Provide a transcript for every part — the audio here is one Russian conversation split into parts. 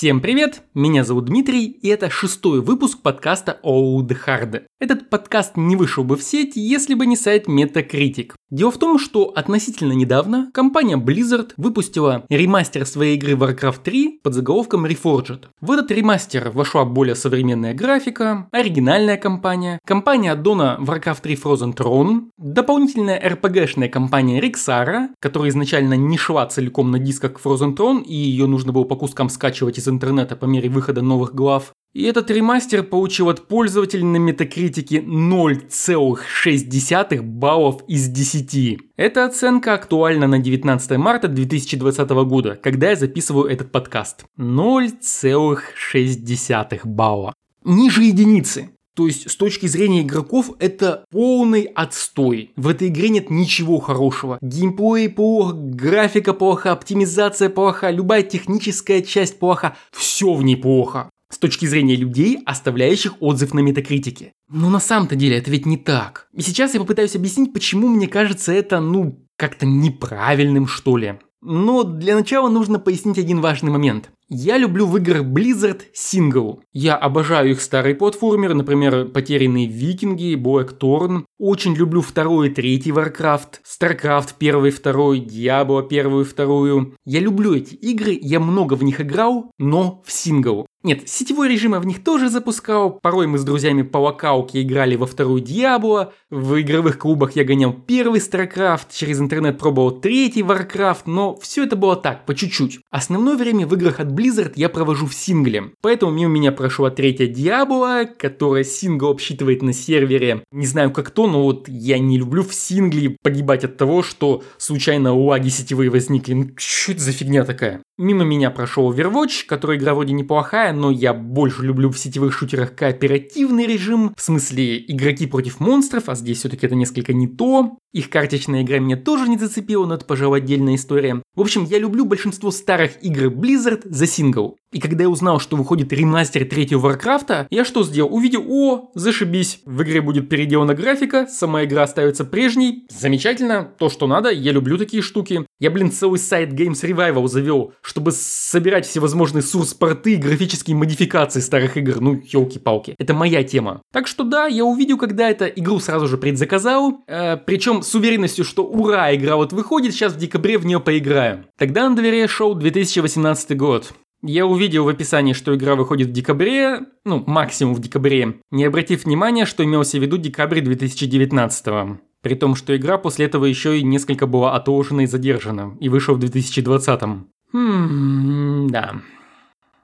Всем привет, меня зовут Дмитрий, и это шестой выпуск подкаста Old Hard. Этот подкаст не вышел бы в сеть, если бы не сайт Metacritic. Дело в том, что относительно недавно компания Blizzard выпустила ремастер своей игры Warcraft 3 под заголовком Reforged. В этот ремастер вошла более современная графика, оригинальная компания, компания аддона Warcraft 3 Frozen Throne, дополнительная RPG-шная компания Rixara, которая изначально не шла целиком на дисках Frozen Throne и ее нужно было по кускам скачивать из интернета по мере выхода новых глав, и этот ремастер получил от пользователей на метакритике 0,6 баллов из 10. Эта оценка актуальна на 19 марта 2020 года, когда я записываю этот подкаст. 0,6 балла. Ниже единицы. То есть, с точки зрения игроков, это полный отстой. В этой игре нет ничего хорошего. Геймплей плох, графика плоха, оптимизация плоха, любая техническая часть плоха. Все в ней плохо с точки зрения людей, оставляющих отзыв на метакритике. Но на самом-то деле это ведь не так. И сейчас я попытаюсь объяснить, почему мне кажется это, ну, как-то неправильным, что ли. Но для начала нужно пояснить один важный момент. Я люблю в играх Blizzard сингл. Я обожаю их старые платформеры, например, Потерянные Викинги, Blackthorn. Очень люблю второй и третий Warcraft, StarCraft первый, второй, Diablo первую, вторую. Я люблю эти игры, я много в них играл, но в сингл. Нет, сетевой режим я в них тоже запускал. Порой мы с друзьями по локалке играли во вторую Диабло. В игровых клубах я гонял первый StarCraft, через интернет пробовал третий Warcraft, но все это было так, по чуть-чуть. Основное время в играх от Blizzard я провожу в сингле. Поэтому мимо меня прошла третья Диабло, которая сингл обсчитывает на сервере. Не знаю как то, но вот я не люблю в сингле погибать от того, что случайно лаги сетевые возникли. Ну, что это за фигня такая? Мимо меня прошел Overwatch, который игра вроде неплохая, но я больше люблю в сетевых шутерах кооперативный режим, в смысле игроки против монстров, а здесь все-таки это несколько не то. Их карточная игра меня тоже не зацепила, но это, пожалуй, отдельная история. В общем, я люблю большинство старых игр Blizzard за сингл. И когда я узнал, что выходит ремастер третьего Варкрафта, я что сделал? Увидел, о, зашибись, в игре будет переделана графика, сама игра остается прежней, замечательно, то, что надо, я люблю такие штуки. Я, блин, целый сайт Games Revival завел, чтобы собирать всевозможные source-порты и графические модификации старых игр, ну, елки-палки. Это моя тема. Так что да, я увидел, когда это игру сразу же предзаказал, э, причем с уверенностью, что ура, игра вот выходит, сейчас в декабре в нее поиграю. Тогда на двере шел 2018 год. Я увидел в описании, что игра выходит в декабре, ну, максимум в декабре, не обратив внимания, что имелся в виду декабрь 2019 -го. При том, что игра после этого еще и несколько была отложена и задержана, и вышла в 2020 -м. Хм, да.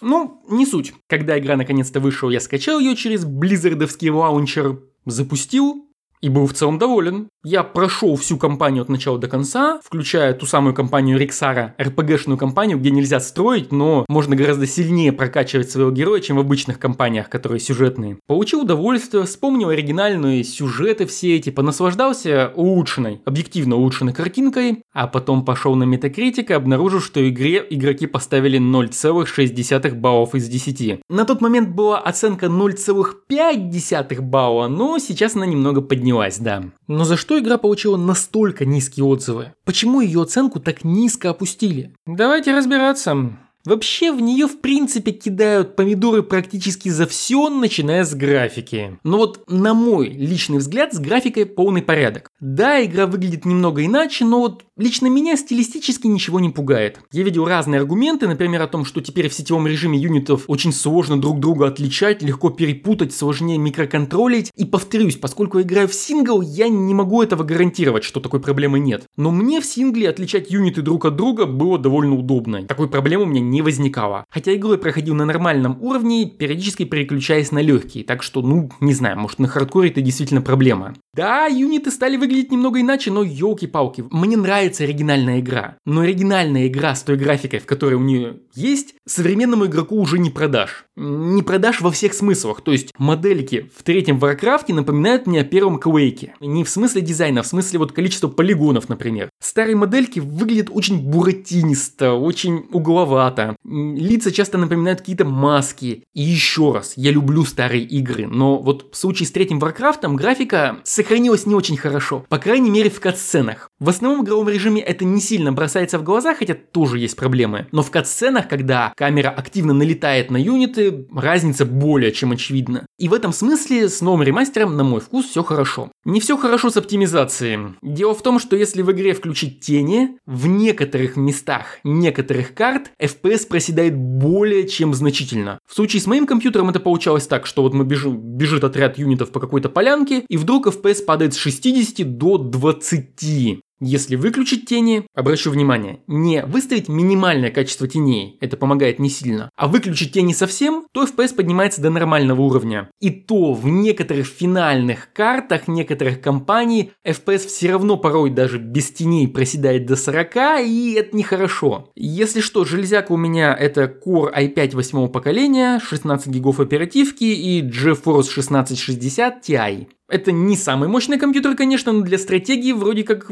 Ну, не суть. Когда игра наконец-то вышла, я скачал ее через близзардовский лаунчер, запустил и был в целом доволен. Я прошел всю кампанию от начала до конца, включая ту самую кампанию Риксара, РПГшную кампанию, где нельзя строить, но можно гораздо сильнее прокачивать своего героя, чем в обычных кампаниях, которые сюжетные. Получил удовольствие, вспомнил оригинальные сюжеты все эти, понаслаждался улучшенной, объективно улучшенной картинкой, а потом пошел на Metacritic и обнаружил, что игре игроки поставили 0,6 баллов из 10. На тот момент была оценка 0,5 балла, но сейчас она немного поднялась, да. Но за что игра получила настолько низкие отзывы? Почему ее оценку так низко опустили? Давайте разбираться. Вообще в нее в принципе кидают помидоры практически за все, начиная с графики. Но вот на мой личный взгляд с графикой полный порядок. Да, игра выглядит немного иначе, но вот лично меня стилистически ничего не пугает. Я видел разные аргументы, например о том, что теперь в сетевом режиме юнитов очень сложно друг друга отличать, легко перепутать, сложнее микроконтролить. И повторюсь, поскольку я играю в сингл, я не могу этого гарантировать, что такой проблемы нет. Но мне в сингле отличать юниты друг от друга было довольно удобно. Такой проблемы у меня не возникало. Хотя игру я проходил на нормальном уровне, периодически переключаясь на легкий, так что, ну, не знаю, может на хардкоре это действительно проблема. Да, юниты стали выглядеть немного иначе, но елки-палки, мне нравится оригинальная игра. Но оригинальная игра с той графикой, в которой у нее есть, современному игроку уже не продашь. Не продашь во всех смыслах, то есть модельки в третьем Варкрафте напоминают мне о первом Квейке. Не в смысле дизайна, а в смысле вот количества полигонов, например. Старые модельки выглядят очень буратинисто, очень угловато. Лица часто напоминают какие-то маски. И еще раз, я люблю старые игры, но вот в случае с третьим Warcraft графика сохранилась не очень хорошо. По крайней мере в кат-сценах. В основном игровом режиме это не сильно бросается в глаза, хотя тоже есть проблемы. Но в кат-сценах, когда камера активно налетает на юниты, разница более чем очевидна. И в этом смысле с новым ремастером, на мой вкус, все хорошо. Не все хорошо с оптимизацией. Дело в том, что если в игре включить тени, в некоторых местах некоторых карт FPS проседает более чем значительно. В случае с моим компьютером это получалось так, что вот мы бежим, бежит отряд юнитов по какой-то полянке, и вдруг FPS падает с 60 до 20. Если выключить тени, обращу внимание, не выставить минимальное качество теней, это помогает не сильно, а выключить тени совсем, то FPS поднимается до нормального уровня. И то в некоторых финальных картах некоторых компаний FPS все равно порой даже без теней проседает до 40, и это нехорошо. Если что, железяка у меня это Core i5 восьмого поколения, 16 гигов оперативки и GeForce 1660 Ti. Это не самый мощный компьютер, конечно, но для стратегии вроде как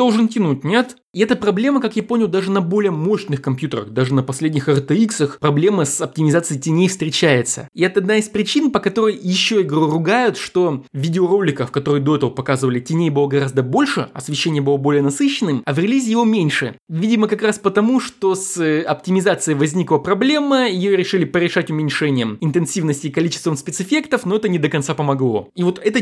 должен тянуть, нет? И эта проблема, как я понял, даже на более мощных компьютерах, даже на последних RTX, проблема с оптимизацией теней встречается. И это одна из причин, по которой еще игру ругают, что видеороликов, которые до этого показывали, теней было гораздо больше, освещение было более насыщенным, а в релизе его меньше. Видимо, как раз потому, что с э, оптимизацией возникла проблема, ее решили порешать уменьшением интенсивности и количеством спецэффектов, но это не до конца помогло. И вот это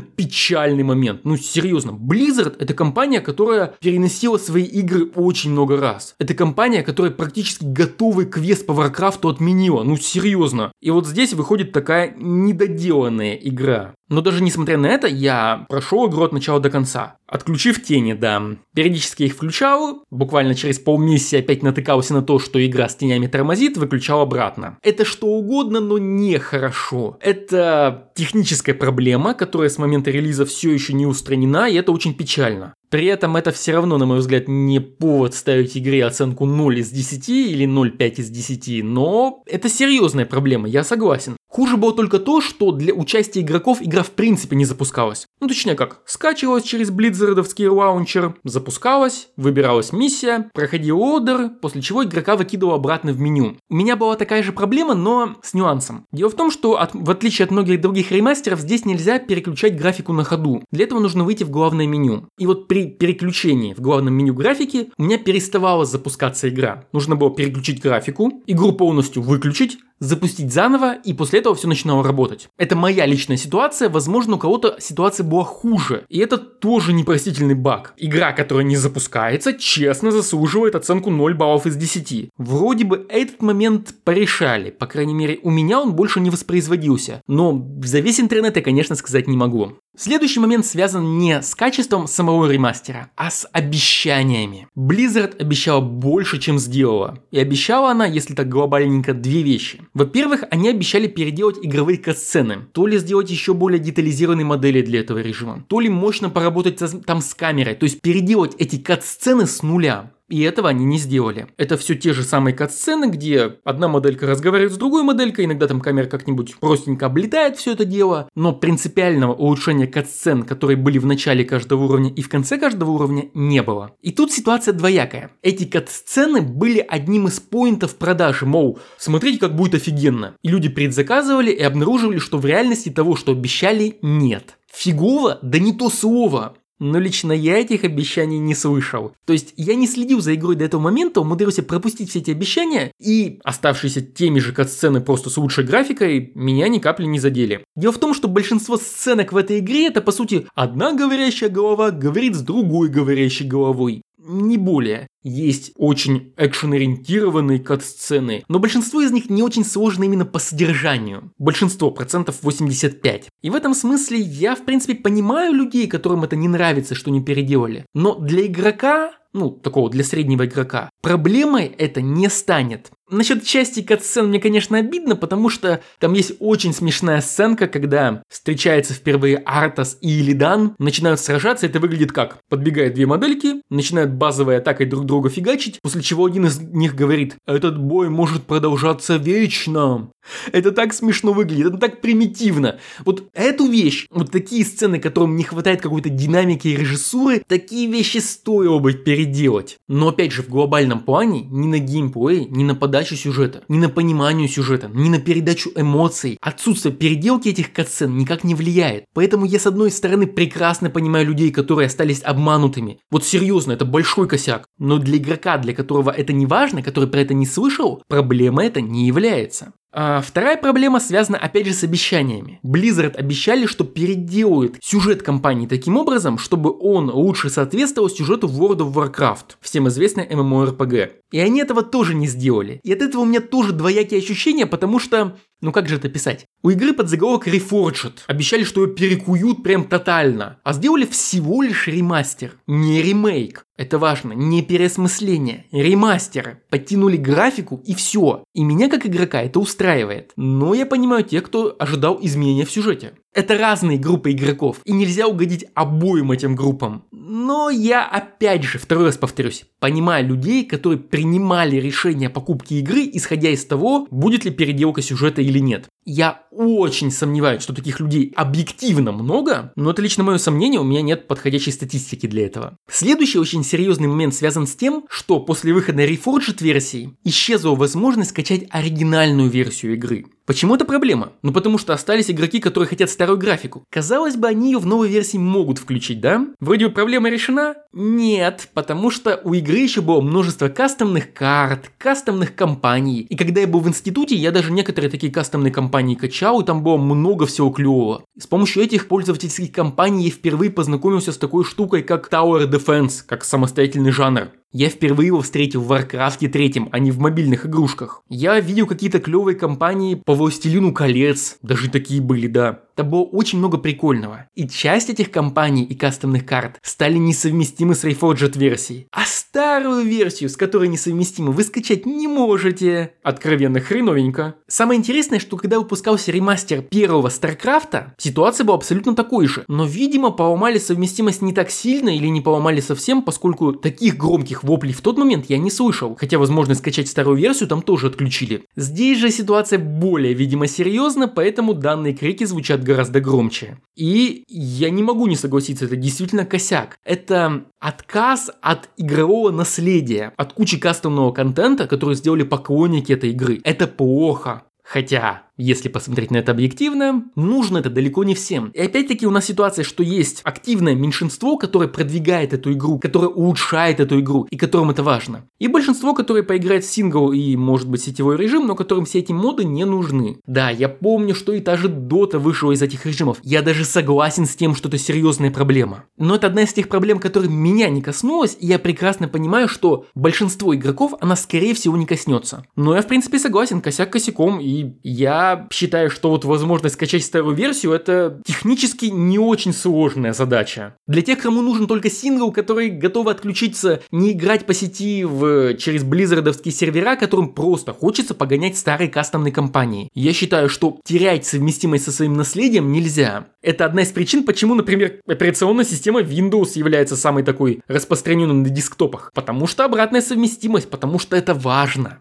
печальный момент. Ну серьезно, Blizzard это компания, которая переносила свои игры очень много раз. Это компания, которая практически готовый квест по Warcraft отменила. Ну серьезно. И вот здесь выходит такая недоделанная игра. Но даже несмотря на это, я прошел игру от начала до конца. Отключив тени, да. Периодически их включал, буквально через полмиссии опять натыкался на то, что игра с тенями тормозит, выключал обратно. Это что угодно, но не хорошо. Это техническая проблема, которая с момента релиза все еще не устранена, и это очень печально. При этом это все равно, на мой взгляд, не повод ставить игре оценку 0 из 10 или 0,5 из 10, но это серьезная проблема, я согласен. Хуже было только то, что для участия игроков игра в принципе не запускалась. Ну точнее как, скачивалась через близзардовский лаунчер, запускалась, выбиралась миссия, проходил ордер, после чего игрока выкидывал обратно в меню. У меня была такая же проблема, но с нюансом. Дело в том, что от, в отличие от многих других ремастеров, здесь нельзя переключать графику на ходу. Для этого нужно выйти в главное меню. И вот при переключении в главном меню графики у меня переставала запускаться игра. Нужно было переключить графику, игру полностью выключить, запустить заново, и после этого все начинало работать. Это моя личная ситуация, возможно, у кого-то ситуация была хуже. И это тоже непростительный баг. Игра, которая не запускается, честно заслуживает оценку 0 баллов из 10. Вроде бы этот момент порешали, по крайней мере, у меня он больше не воспроизводился. Но за весь интернет я, конечно, сказать не могу. Следующий момент связан не с качеством самого ремастера, а с обещаниями. Blizzard обещала больше, чем сделала. И обещала она, если так глобальненько, две вещи. Во-первых, они обещали переделать игровые катсцены, то ли сделать еще более детализированные модели для этого режима, то ли мощно поработать там с камерой, то есть переделать эти кат-сцены с нуля. И этого они не сделали. Это все те же самые кат-сцены, где одна моделька разговаривает с другой моделькой, иногда там камера как-нибудь простенько облетает все это дело, но принципиального улучшения кат-сцен, которые были в начале каждого уровня и в конце каждого уровня, не было. И тут ситуация двоякая. Эти кат-сцены были одним из поинтов продажи, мол, смотрите, как будет офигенно. И люди предзаказывали и обнаруживали, что в реальности того, что обещали, нет. Фигово? Да не то слово. Но лично я этих обещаний не слышал. То есть я не следил за игрой до этого момента, умудрился пропустить все эти обещания, и оставшиеся теми же кат-сцены просто с лучшей графикой меня ни капли не задели. Дело в том, что большинство сценок в этой игре это по сути одна говорящая голова говорит с другой говорящей головой не более. Есть очень экшен-ориентированные кат-сцены, но большинство из них не очень сложно именно по содержанию. Большинство, процентов 85. И в этом смысле я, в принципе, понимаю людей, которым это не нравится, что не переделали. Но для игрока ну, такого для среднего игрока, проблемой это не станет. Насчет части катсцен мне, конечно, обидно, потому что там есть очень смешная сценка, когда встречается впервые Артас и Илидан, начинают сражаться, это выглядит как? Подбегают две модельки, начинают базовой атакой друг друга фигачить, после чего один из них говорит, этот бой может продолжаться вечно. Это так смешно выглядит, это так примитивно. Вот эту вещь, вот такие сцены, которым не хватает какой-то динамики и режиссуры, такие вещи стоило бы переделать. Но опять же, в глобальном плане, ни на геймплей, ни на подачу сюжета, ни на пониманию сюжета, ни на передачу эмоций. Отсутствие переделки этих катсцен никак не влияет. Поэтому я с одной стороны прекрасно понимаю людей, которые остались обманутыми. Вот серьезно, это большой косяк. Но для игрока, для которого это не важно, который про это не слышал, проблема это не является. А вторая проблема связана опять же с обещаниями. Blizzard обещали, что переделают сюжет компании таким образом, чтобы он лучше соответствовал сюжету World of Warcraft, всем известной MMORPG. И они этого тоже не сделали. И от этого у меня тоже двоякие ощущения, потому что ну как же это писать? У игры под заголовок Reforged. Обещали, что ее перекуют прям тотально. А сделали всего лишь ремастер. Не ремейк. Это важно. Не переосмысление. Ремастеры. Подтянули графику и все. И меня как игрока это устраивает. Но я понимаю тех, кто ожидал изменения в сюжете. Это разные группы игроков, и нельзя угодить обоим этим группам. Но я опять же, второй раз повторюсь, понимаю людей, которые принимали решение о покупке игры, исходя из того, будет ли переделка сюжета или нет. Я очень сомневаюсь, что таких людей объективно много, но это лично мое сомнение, у меня нет подходящей статистики для этого. Следующий очень серьезный момент связан с тем, что после выхода Reforged версии исчезла возможность скачать оригинальную версию игры. Почему это проблема? Ну потому что остались игроки, которые хотят старую графику. Казалось бы, они ее в новой версии могут включить, да? Вроде бы проблема решена? Нет, потому что у игры еще было множество кастомных карт, кастомных компаний. И когда я был в институте, я даже некоторые такие кастомные компании качал, и там было много всего клевого. С помощью этих пользовательских компаний я впервые познакомился с такой штукой, как Tower Defense, как самостоятельный жанр. Я впервые его встретил в Warcraft 3, а не в мобильных игрушках. Я видел какие-то клевые компании по Властелину колец, даже такие были, да. Там было очень много прикольного. И часть этих компаний и кастомных карт стали несовместимы с Reforged версией. А старую версию, с которой несовместимы, вы скачать не можете. Откровенно хреновенько. Самое интересное, что когда выпускался ремастер первого Старкрафта, ситуация была абсолютно такой же. Но, видимо, поломали совместимость не так сильно или не поломали совсем, поскольку таких громких воплей в тот момент я не слышал. Хотя возможность скачать старую версию там тоже отключили. Здесь же ситуация более, видимо, серьезна, поэтому данные крики звучат гораздо громче. И я не могу не согласиться, это действительно косяк. Это отказ от игрового наследия, от кучи кастомного контента, который сделали поклонники этой игры. Это плохо. Хотя, если посмотреть на это объективно, нужно это далеко не всем. И опять-таки у нас ситуация, что есть активное меньшинство, которое продвигает эту игру, которое улучшает эту игру, и которым это важно. И большинство, которое поиграет в сингл и, может быть, сетевой режим, но которым все эти моды не нужны. Да, я помню, что и та же Дота вышла из этих режимов. Я даже согласен с тем, что это серьезная проблема. Но это одна из тех проблем, которые меня не коснулась, и я прекрасно понимаю, что большинство игроков она, скорее всего, не коснется. Но я, в принципе, согласен, косяк косяком, и я считаю, что вот возможность скачать старую версию это технически не очень сложная задача. Для тех, кому нужен только сингл, который готов отключиться, не играть по сети в, через близзардовские сервера, которым просто хочется погонять старые кастомные компании. Я считаю, что терять совместимость со своим наследием нельзя. Это одна из причин, почему, например, операционная система Windows является самой такой распространенной на десктопах. Потому что обратная совместимость, потому что это важно.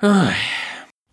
Ай.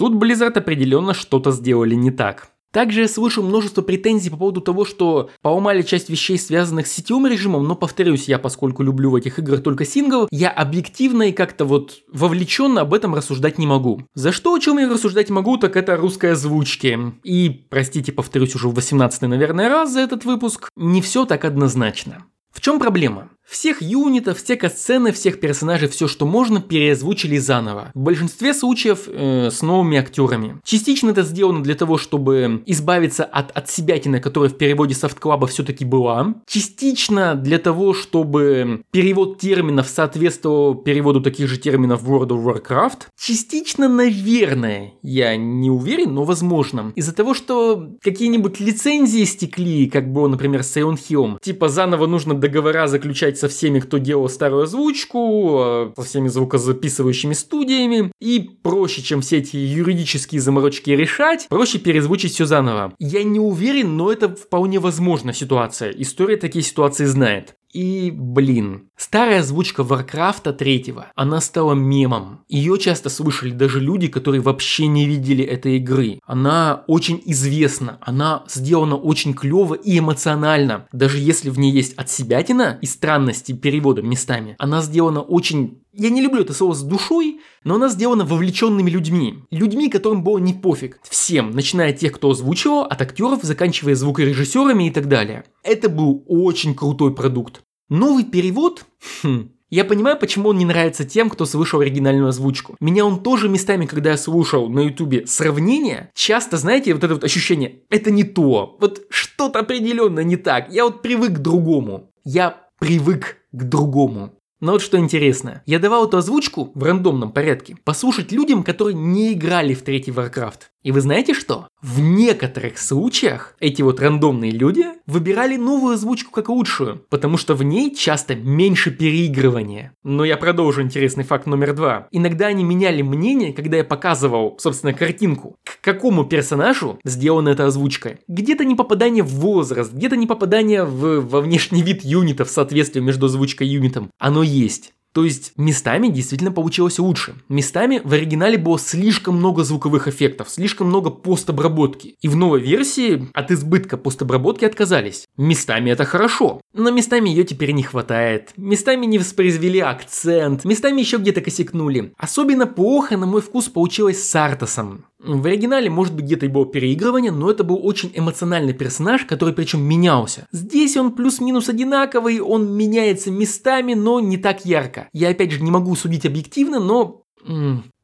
Тут Blizzard определенно что-то сделали не так. Также я слышу множество претензий по поводу того, что поломали часть вещей, связанных с сетевым режимом, но повторюсь, я, поскольку люблю в этих играх только сингл, я объективно и как-то вот вовлеченно об этом рассуждать не могу. За что, о чем я рассуждать могу, так это русской озвучки. И, простите, повторюсь уже в 18 наверное, раз за этот выпуск, не все так однозначно. В чем проблема? Всех юнитов, все касцены, всех персонажей, все что можно, переозвучили заново. В большинстве случаев э, с новыми актерами. Частично это сделано для того, чтобы избавиться от отсебятины, которая в переводе софтклаба все-таки была. Частично для того, чтобы перевод терминов соответствовал переводу таких же терминов в World of Warcraft. Частично, наверное, я не уверен, но возможно. Из-за того, что какие-нибудь лицензии стекли, как было, например, с Silent. Типа заново нужно договора заключать со всеми, кто делал старую озвучку, э, со всеми звукозаписывающими студиями. И проще, чем все эти юридические заморочки решать, проще перезвучить все заново. Я не уверен, но это вполне возможна ситуация. История такие ситуации знает. И, блин, старая озвучка Варкрафта 3, она стала мемом. Ее часто слышали даже люди, которые вообще не видели этой игры. Она очень известна, она сделана очень клево и эмоционально. Даже если в ней есть отсебятина и странности перевода местами, она сделана очень я не люблю это слово с душой, но она сделана вовлеченными людьми. Людьми, которым было не пофиг. Всем, начиная от тех, кто озвучивал, от актеров, заканчивая звукорежиссерами и так далее. Это был очень крутой продукт. Новый перевод? Хм, я понимаю, почему он не нравится тем, кто слышал оригинальную озвучку. Меня он тоже местами, когда я слушал на ютубе сравнение, часто, знаете, вот это вот ощущение, это не то, вот что-то определенно не так, я вот привык к другому. Я привык к другому. Но вот что интересно, я давал эту озвучку в рандомном порядке послушать людям, которые не играли в третий Warcraft. И вы знаете что? В некоторых случаях эти вот рандомные люди выбирали новую озвучку как лучшую, потому что в ней часто меньше переигрывания. Но я продолжу интересный факт номер два. Иногда они меняли мнение, когда я показывал, собственно, картинку, к какому персонажу сделана эта озвучка. Где-то не попадание в возраст, где-то не попадание в, во внешний вид юнитов, соответствие между озвучкой и юнитом. Оно есть. То есть местами действительно получилось лучше. Местами в оригинале было слишком много звуковых эффектов, слишком много постобработки. И в новой версии от избытка постобработки отказались. Местами это хорошо, но местами ее теперь не хватает. Местами не воспроизвели акцент, местами еще где-то косякнули. Особенно плохо, на мой вкус, получилось с Артасом. В оригинале, может быть, где-то и было переигрывание, но это был очень эмоциональный персонаж, который причем менялся. Здесь он плюс-минус одинаковый, он меняется местами, но не так ярко. Я опять же не могу судить объективно, но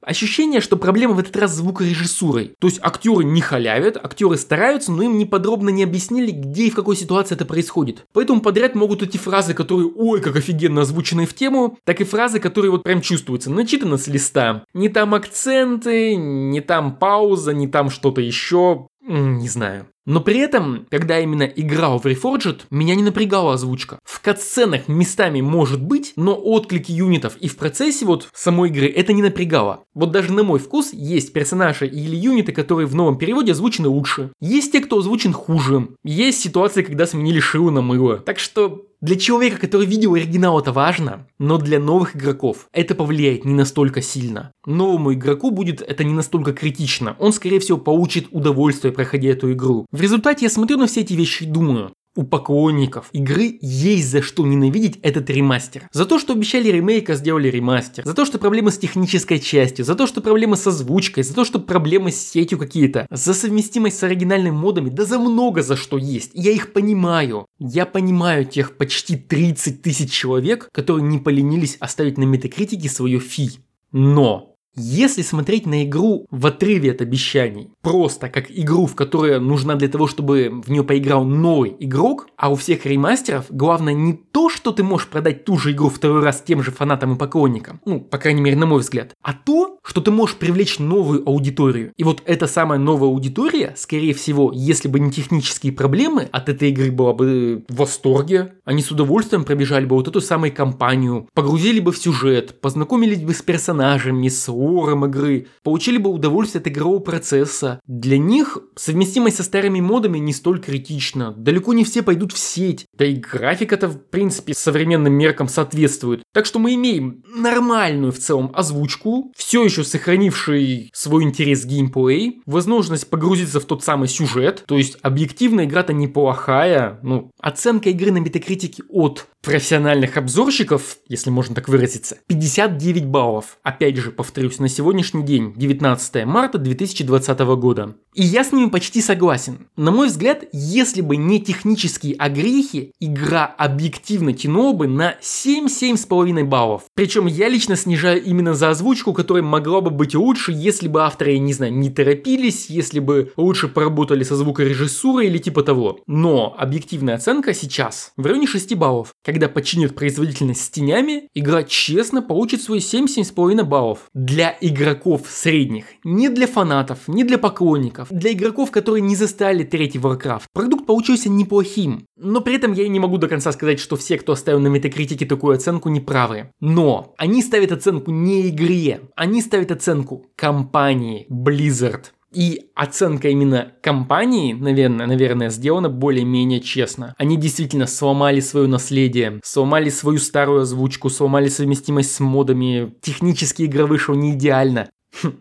Ощущение, что проблема в этот раз с звукорежиссурой. То есть актеры не халявят, актеры стараются, но им неподробно не объяснили, где и в какой ситуации это происходит. Поэтому подряд могут эти фразы, которые ой, как офигенно озвучены в тему, так и фразы, которые вот прям чувствуются, начитаны с листа. Не там акценты, не там пауза, не там что-то еще. Не знаю. Но при этом, когда именно играл в Reforged, меня не напрягала озвучка. В катсценах местами может быть, но отклики юнитов и в процессе вот самой игры это не напрягало. Вот даже на мой вкус есть персонажи или юниты, которые в новом переводе озвучены лучше. Есть те, кто озвучен хуже. Есть ситуации, когда сменили шило на мыло. Так что для человека, который видел оригинал, это важно, но для новых игроков это повлияет не настолько сильно. Новому игроку будет это не настолько критично. Он, скорее всего, получит удовольствие, проходя эту игру. В результате я смотрю на все эти вещи и думаю, у поклонников игры есть за что ненавидеть этот ремастер. За то, что обещали ремейк, а сделали ремастер. За то, что проблемы с технической частью. За то, что проблемы с озвучкой. За то, что проблемы с сетью какие-то. За совместимость с оригинальными модами. Да за много за что есть. Я их понимаю. Я понимаю тех почти 30 тысяч человек, которые не поленились оставить на метакритике свое фи. Но если смотреть на игру в отрыве от обещаний, просто как игру, в которая нужна для того, чтобы в нее поиграл новый игрок, а у всех ремастеров главное не то, что ты можешь продать ту же игру второй раз тем же фанатам и поклонникам, ну, по крайней мере, на мой взгляд, а то, что ты можешь привлечь новую аудиторию. И вот эта самая новая аудитория, скорее всего, если бы не технические проблемы, от этой игры была бы в восторге, они с удовольствием пробежали бы вот эту самую кампанию, погрузили бы в сюжет, познакомились бы с персонажами, с лором игры, получили бы удовольствие от игрового процесса. Для них совместимость со старыми модами не столь критична. Далеко не все пойдут в сеть. Да и графика-то, в принципе, современным меркам соответствует. Так что мы имеем нормальную в целом озвучку, все еще сохранивший свой интерес геймплей, возможность погрузиться в тот самый сюжет, то есть объективно игра-то неплохая, ну, оценка игры на метакритике от профессиональных обзорщиков, если можно так выразиться, 59 баллов. Опять же, повторюсь, на сегодняшний день, 19 марта 2020 года. И я с ними почти согласен. На мой взгляд, если бы не технические огрехи, игра объективно тянула бы на 7-7,5 баллов. Причем я лично снижаю именно за озвучку, которая могла бы быть лучше, если бы авторы, я не знаю, не торопились, если бы лучше поработали со звукорежиссурой или типа того. Но объективная оценка сейчас в районе 6 баллов. Когда починят производительность с тенями, игра честно получит свои 7-7,5 баллов. Для игроков средних, не для фанатов, не для поклонников, для игроков, которые не застали третий Warcraft. Продукт получился неплохим, но при этом я не могу до конца сказать, что все, кто оставил на метакритике такую оценку, неправы. Но они ставят оценку не игре, они ставят оценку компании Blizzard. И оценка именно компании, наверное, наверное, сделана более-менее честно. Они действительно сломали свое наследие, сломали свою старую озвучку, сломали совместимость с модами. Технически игра вышла не идеально. Хм.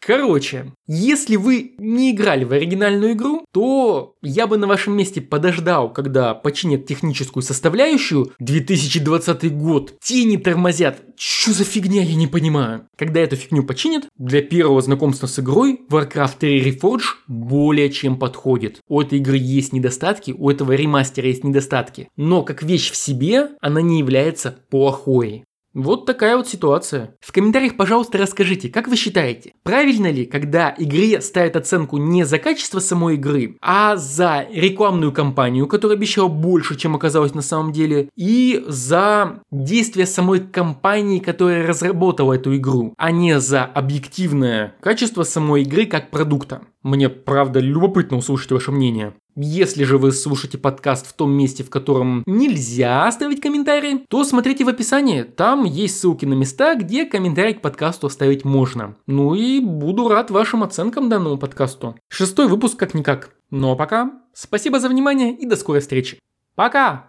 Короче, если вы не играли в оригинальную игру, то я бы на вашем месте подождал, когда починят техническую составляющую. 2020 год. Тени тормозят. Что за фигня, я не понимаю. Когда эту фигню починят, для первого знакомства с игрой Warcraft 3 Reforged более чем подходит. У этой игры есть недостатки, у этого ремастера есть недостатки. Но как вещь в себе, она не является плохой. Вот такая вот ситуация. В комментариях, пожалуйста, расскажите, как вы считаете, правильно ли, когда игре ставят оценку не за качество самой игры, а за рекламную кампанию, которая обещала больше, чем оказалось на самом деле, и за действия самой компании, которая разработала эту игру, а не за объективное качество самой игры как продукта. Мне, правда, любопытно услышать ваше мнение. Если же вы слушаете подкаст в том месте, в котором нельзя оставить комментарий, то смотрите в описании. Там есть ссылки на места, где комментарий к подкасту оставить можно. Ну и буду рад вашим оценкам данному подкасту. Шестой выпуск как-никак. Ну а пока, спасибо за внимание и до скорой встречи. Пока!